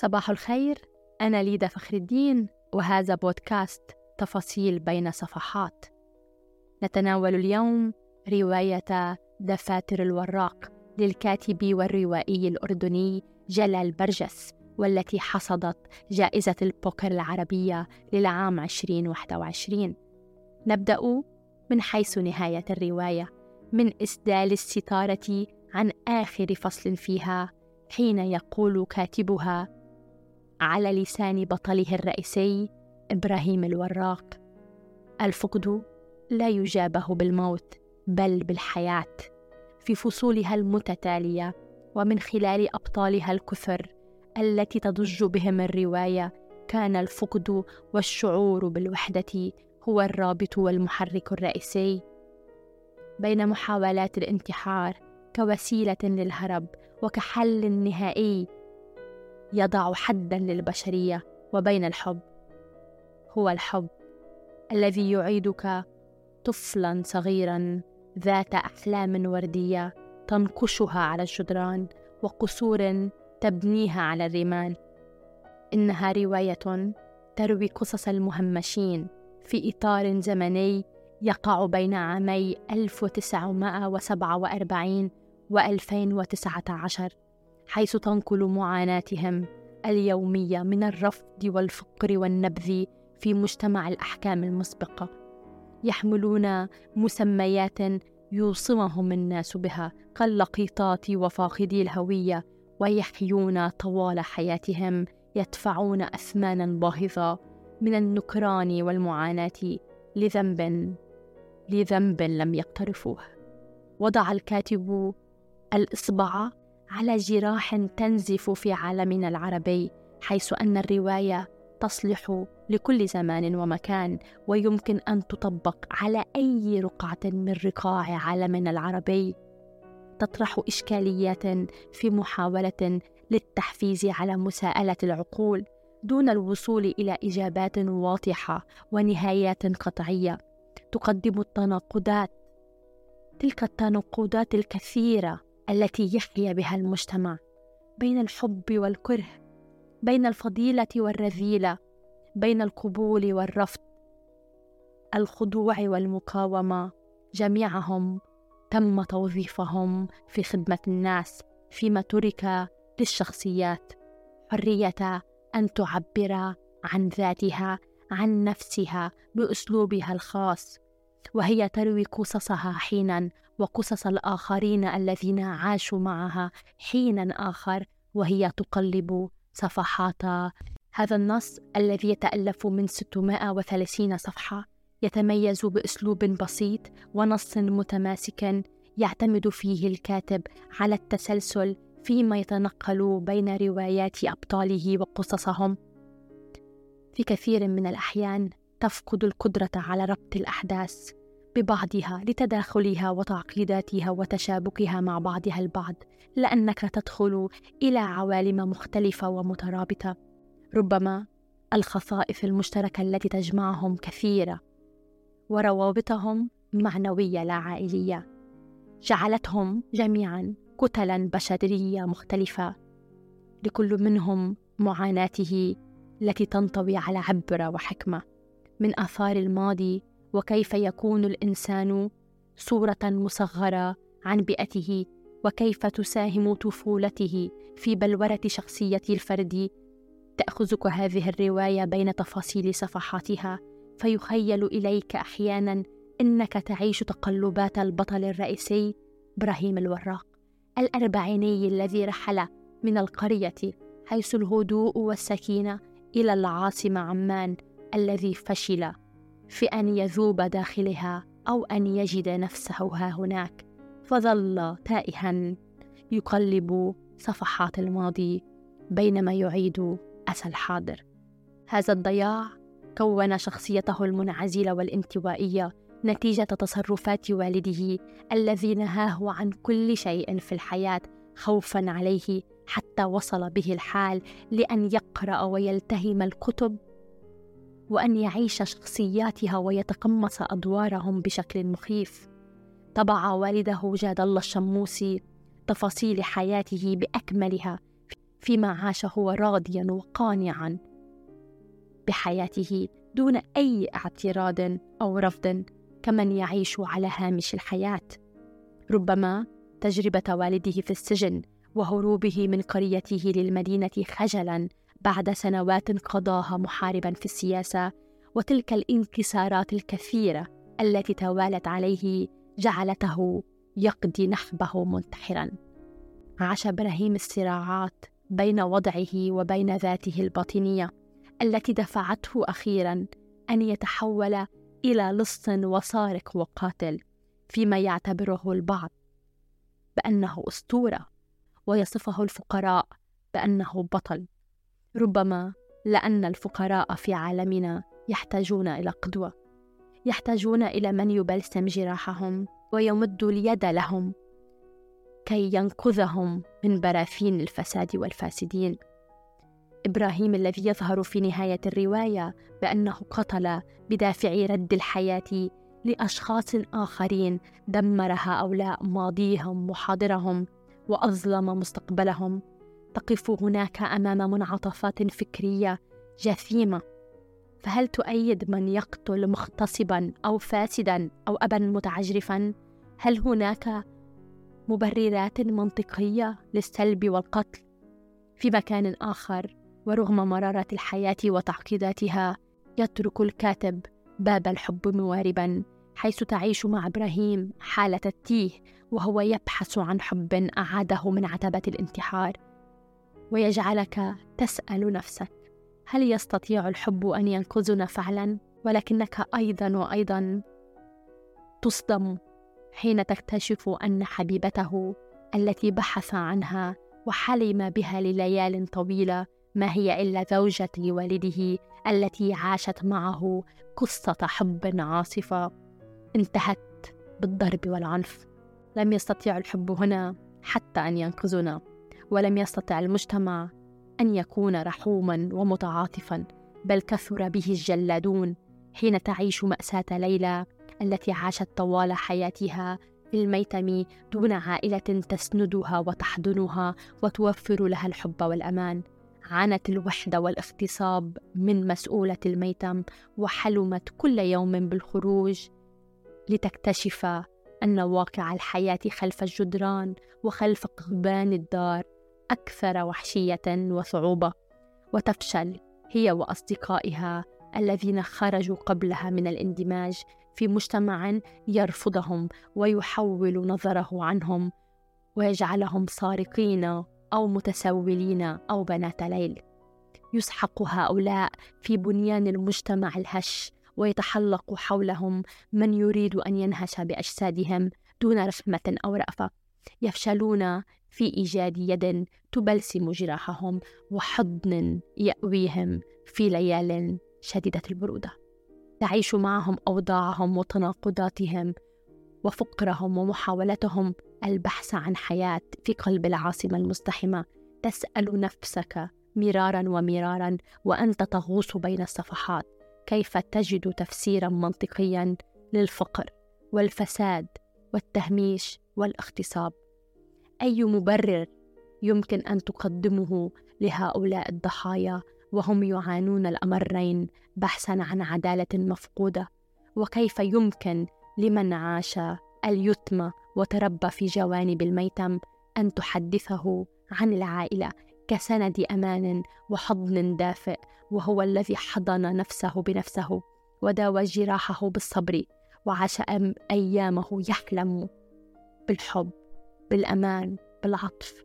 صباح الخير أنا ليدا فخر الدين وهذا بودكاست تفاصيل بين صفحات. نتناول اليوم رواية دفاتر الوراق للكاتب والروائي الأردني جلال برجس والتي حصدت جائزة البوكر العربية للعام 2021 نبدأ من حيث نهاية الرواية من إسدال الستارة عن آخر فصل فيها حين يقول كاتبها على لسان بطله الرئيسي إبراهيم الوراق. الفقد لا يجابه بالموت بل بالحياة. في فصولها المتتالية ومن خلال أبطالها الكثر التي تضج بهم الرواية كان الفقد والشعور بالوحدة هو الرابط والمحرك الرئيسي. بين محاولات الانتحار كوسيلة للهرب وكحل نهائي يضع حدا للبشرية وبين الحب. هو الحب الذي يعيدك طفلا صغيرا ذات أحلام وردية تنقشها على الجدران وقصور تبنيها على الرمال. إنها رواية تروي قصص المهمشين في إطار زمني يقع بين عامي 1947 و 2019 حيث تنقل معاناتهم اليومية من الرفض والفقر والنبذ في مجتمع الأحكام المسبقة. يحملون مسميات يوصمهم الناس بها كاللقيطات وفاقدي الهوية ويحيون طوال حياتهم يدفعون أثمانا باهظة من النكران والمعاناة لذنب لذنب لم يقترفوه. وضع الكاتب الإصبع على جراح تنزف في عالمنا العربي حيث أن الرواية تصلح لكل زمان ومكان ويمكن أن تطبق على أي رقعة من رقاع عالمنا العربي. تطرح إشكاليات في محاولة للتحفيز على مساءلة العقول دون الوصول إلى إجابات واضحة ونهايات قطعية. تقدم التناقضات تلك التناقضات الكثيرة التي يحيا بها المجتمع بين الحب والكره بين الفضيلة والرذيلة بين القبول والرفض. الخضوع والمقاومة جميعهم تم توظيفهم في خدمة الناس فيما ترك للشخصيات حرية أن تعبر عن ذاتها عن نفسها بأسلوبها الخاص. وهي تروي قصصها حينا وقصص الآخرين الذين عاشوا معها حينا آخر وهي تقلب صفحات هذا النص الذي يتألف من 630 صفحة. يتميز بأسلوب بسيط ونص متماسك يعتمد فيه الكاتب على التسلسل فيما يتنقل بين روايات أبطاله وقصصهم. في كثير من الأحيان تفقد القدرة على ربط الأحداث. ببعضها لتداخلها وتعقيداتها وتشابكها مع بعضها البعض لأنك تدخل إلى عوالم مختلفة ومترابطة. ربما الخصائص المشتركة التي تجمعهم كثيرة وروابطهم معنوية لا عائلية. جعلتهم جميعا كتلا بشرية مختلفة. لكل منهم معاناته التي تنطوي على عبرة وحكمة. من آثار الماضي وكيف يكون الإنسان صورة مصغرة عن بيئته وكيف تساهم طفولته في بلورة شخصية الفرد. تأخذك هذه الرواية بين تفاصيل صفحاتها فيخيل إليك أحيانا إنك تعيش تقلبات البطل الرئيسي إبراهيم الوراق الأربعيني الذي رحل من القرية حيث الهدوء والسكينة إلى العاصمة عمان الذي فشل. في أن يذوب داخلها أو أن يجد نفسه ها هناك فظل تائها يقلب صفحات الماضي بينما يعيد أسى الحاضر. هذا الضياع كون شخصيته المنعزلة والانطوائية نتيجة تصرفات والده الذي نهاه عن كل شيء في الحياة خوفا عليه حتى وصل به الحال لأن يقرأ ويلتهم الكتب وأن يعيش شخصياتها ويتقمص أدوارهم بشكل مخيف. طبع والده جاد الله الشموسي تفاصيل حياته بأكملها فيما عاش هو راضيا وقانعا بحياته دون أي اعتراض أو رفض كمن يعيش على هامش الحياة. ربما تجربة والده في السجن وهروبه من قريته للمدينة خجلا بعد سنوات قضاها محاربا في السياسة وتلك الانكسارات الكثيرة التي توالت عليه جعلته يقضي نحبه منتحرا. عاش إبراهيم الصراعات بين وضعه وبين ذاته الباطنية التي دفعته أخيرا أن يتحول إلى لص وسارق وقاتل فيما يعتبره البعض بأنه أسطورة ويصفه الفقراء بأنه بطل. ربما لأن الفقراء في عالمنا يحتاجون إلى قدوة يحتاجون إلى من يبلسم جراحهم ويمد اليد لهم كي ينقذهم من براثين الفساد والفاسدين. إبراهيم الذي يظهر في نهاية الرواية بأنه قتل بدافع رد الحياة لأشخاص آخرين دمر هؤلاء ماضيهم وحاضرهم وأظلم مستقبلهم. تقف هناك أمام منعطفات فكرية جثيمة. فهل تؤيد من يقتل مغتصبا أو فاسدا أو ابا متعجرفا؟ هل هناك مبررات منطقية للسلب والقتل في مكان آخر ورغم مرارة الحياة وتعقيداتها؟ يترك الكاتب باب الحب مواربا حيث تعيش مع إبراهيم حالة التيه وهو يبحث عن حب أعاده من عتبة الانتحار. ويجعلك تسأل نفسك هل يستطيع الحب أن ينقذنا فعلا؟ ولكنك أيضا وأيضا تصدم حين تكتشف أن حبيبته التي بحث عنها وحلم بها لليال طويلة ما هي إلا زوجة والده التي عاشت معه قصة حب عاصفة. انتهت بالضرب والعنف. لم يستطيع الحب هنا حتى أن ينقذنا. ولم يستطع المجتمع أن يكون رحوما ومتعاطفا بل كثر به الجلادون حين تعيش مأساة ليلى التي عاشت طوال حياتها في الميتم دون عائلة تسندها وتحضنها وتوفر لها الحب والأمان. عانت الوحدة والاغتصاب من مسؤولة الميتم وحلمت كل يوم بالخروج لتكتشف أن واقع الحياة خلف الجدران وخلف قضبان الدار. أكثر وحشية وصعوبة. وتفشل هي وأصدقائها الذين خرجوا قبلها من الاندماج في مجتمع يرفضهم ويحول نظره عنهم ويجعلهم سارقين أو متسولين أو بنات ليل. يسحق هؤلاء في بنيان المجتمع الهش ويتحلق حولهم من يريد أن ينهش بأجسادهم دون رحمة أو رأفة. يفشلون في إيجاد يد تبلسم جراحهم وحضن يأويهم في ليال شديدة البرودة. تعيش معهم أوضاعهم وتناقضاتهم وفقرهم ومحاولتهم البحث عن حياة في قلب العاصمة المزدحمه تسأل نفسك مرارا ومرارا وأنت تغوص بين الصفحات. كيف تجد تفسيرا منطقيا للفقر والفساد والتهميش والاغتصاب؟ أي مبرر يمكن أن تقدمه لهؤلاء الضحايا وهم يعانون الأمرين بحثا عن عدالة مفقودة؟ وكيف يمكن لمن عاش اليتم وتربى في جوانب الميتم أن تحدثه عن العائلة كسند أمان وحضن دافئ وهو الذي حضن نفسه بنفسه وداوى جراحه بالصبر وعاش أيامه يحلم بالحب؟ بالأمان بالعطف.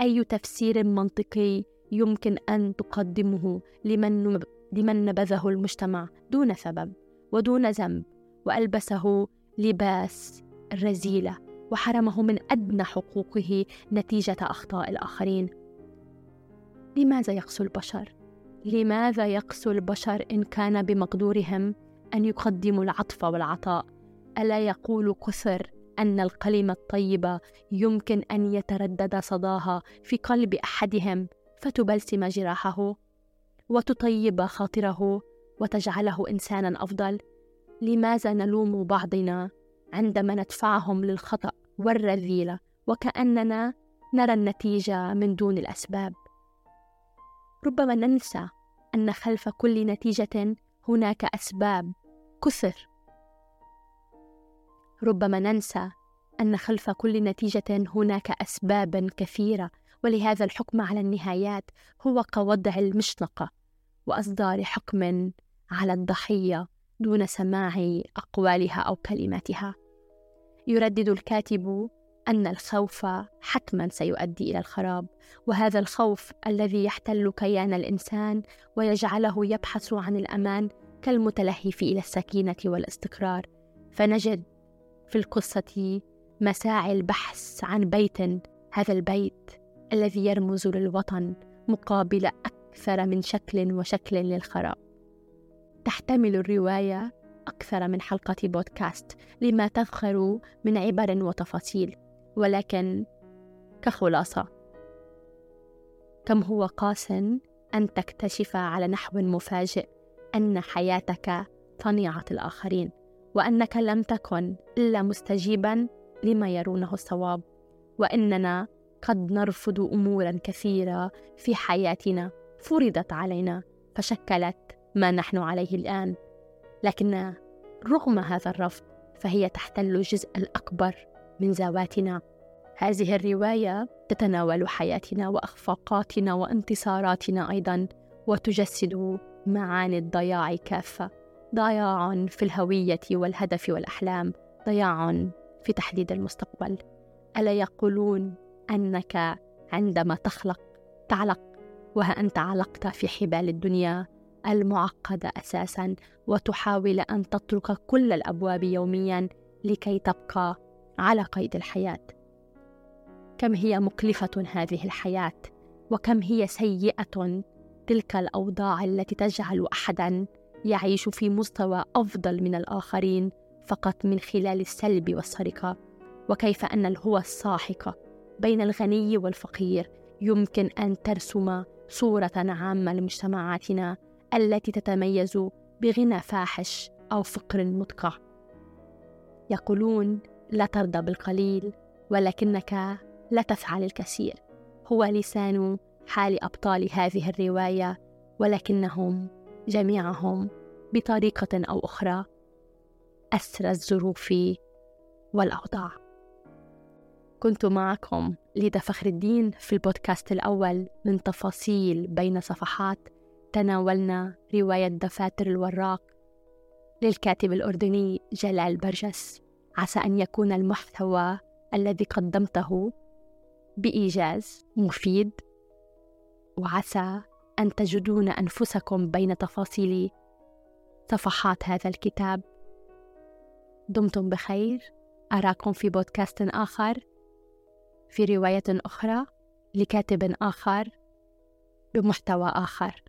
أي تفسير منطقي يمكن أن تقدمه لمن لمن نبذه المجتمع دون سبب ودون ذنب وألبسه لباس الرذيلة وحرمه من أدنى حقوقه نتيجة أخطاء الآخرين. لماذا يقسو البشر؟ لماذا يقسو البشر إن كان بمقدورهم أن يقدموا العطف والعطاء؟ ألا يقول كثر أن الكلمة الطيبه يمكن أن يتردد صداها في قلب أحدهم فتبلسم جراحه وتطيب خاطره وتجعله إنسانا أفضل. لماذا نلوم بعضنا عندما ندفعهم للخطأ والرذيله وكأننا نرى النتيجة من دون الأسباب؟ ربما ننسى أن خلف كل نتيجة هناك أسباب كثر ربما ننسى أن خلف كل نتيجة هناك أسبابا كثيرة ولهذا الحكم على النهايات هو كوضع المشنقة وإصدار حكم على الضحية دون سماع أقوالها أو كلماتها. يردد الكاتب أن الخوف حتما سيؤدي إلى الخراب وهذا الخوف الذي يحتل كيان الإنسان ويجعله يبحث عن الأمان كالمتلهف إلى السكينة والاستقرار. فنجد في القصة مساعي البحث عن بيت هذا البيت الذي يرمز للوطن مقابل أكثر من شكل وشكل للخراب. تحتمل الرواية أكثر من حلقة بودكاست لما تذخر من عبر وتفاصيل ولكن كخلاصة كم هو قاس أن تكتشف على نحو مفاجئ أن حياتك صنيعة الآخرين؟ وأنك لم تكن إلا مستجيبا لما يرونه الصواب. وإننا قد نرفض أمورا كثيرة في حياتنا فرضت علينا فشكلت ما نحن عليه الآن. لكن رغم هذا الرفض فهي تحتل الجزء الأكبر من ذواتنا. هذه الرواية تتناول حياتنا وأخفاقاتنا وانتصاراتنا أيضا وتجسد معاني الضياع كافة ضياع في الهوية والهدف والأحلام ضياع في تحديد المستقبل. ألا يقولون أنك عندما تخلق تعلق وها أنت علقت في حبال الدنيا المعقدة أساسا وتحاول أن تطرق كل الأبواب يوميا لكي تبقى على قيد الحياة. كم هي مكلفة هذه الحياة؟ وكم هي سيئة تلك الأوضاع التي تجعل أحدا يعيش في مستوى أفضل من الآخرين فقط من خلال السلب والسرقة. وكيف أن الهوى الساحقة بين الغني والفقير يمكن أن ترسم صورة عامة لمجتمعاتنا التي تتميز بغنى فاحش أو فقر مدقع. يقولون لا ترضى بالقليل ولكنك لا تفعل الكثير. هو لسان حال أبطال هذه الرواية ولكنهم جميعهم بطريقة أو أخرى أسرى الظروف والأوضاع. كنت معكم ليدا فخر الدين في البودكاست الأول من تفاصيل بين صفحات تناولنا رواية دفاتر الوراق للكاتب الأردني جلال برجس. عسى أن يكون المحتوى الذي قدمته بإيجاز مفيد. وعسى أن تجدون أنفسكم بين تفاصيل صفحات هذا الكتاب. دمتم بخير. أراكم في بودكاست آخر. في رواية أخرى لكاتب آخر بمحتوى آخر.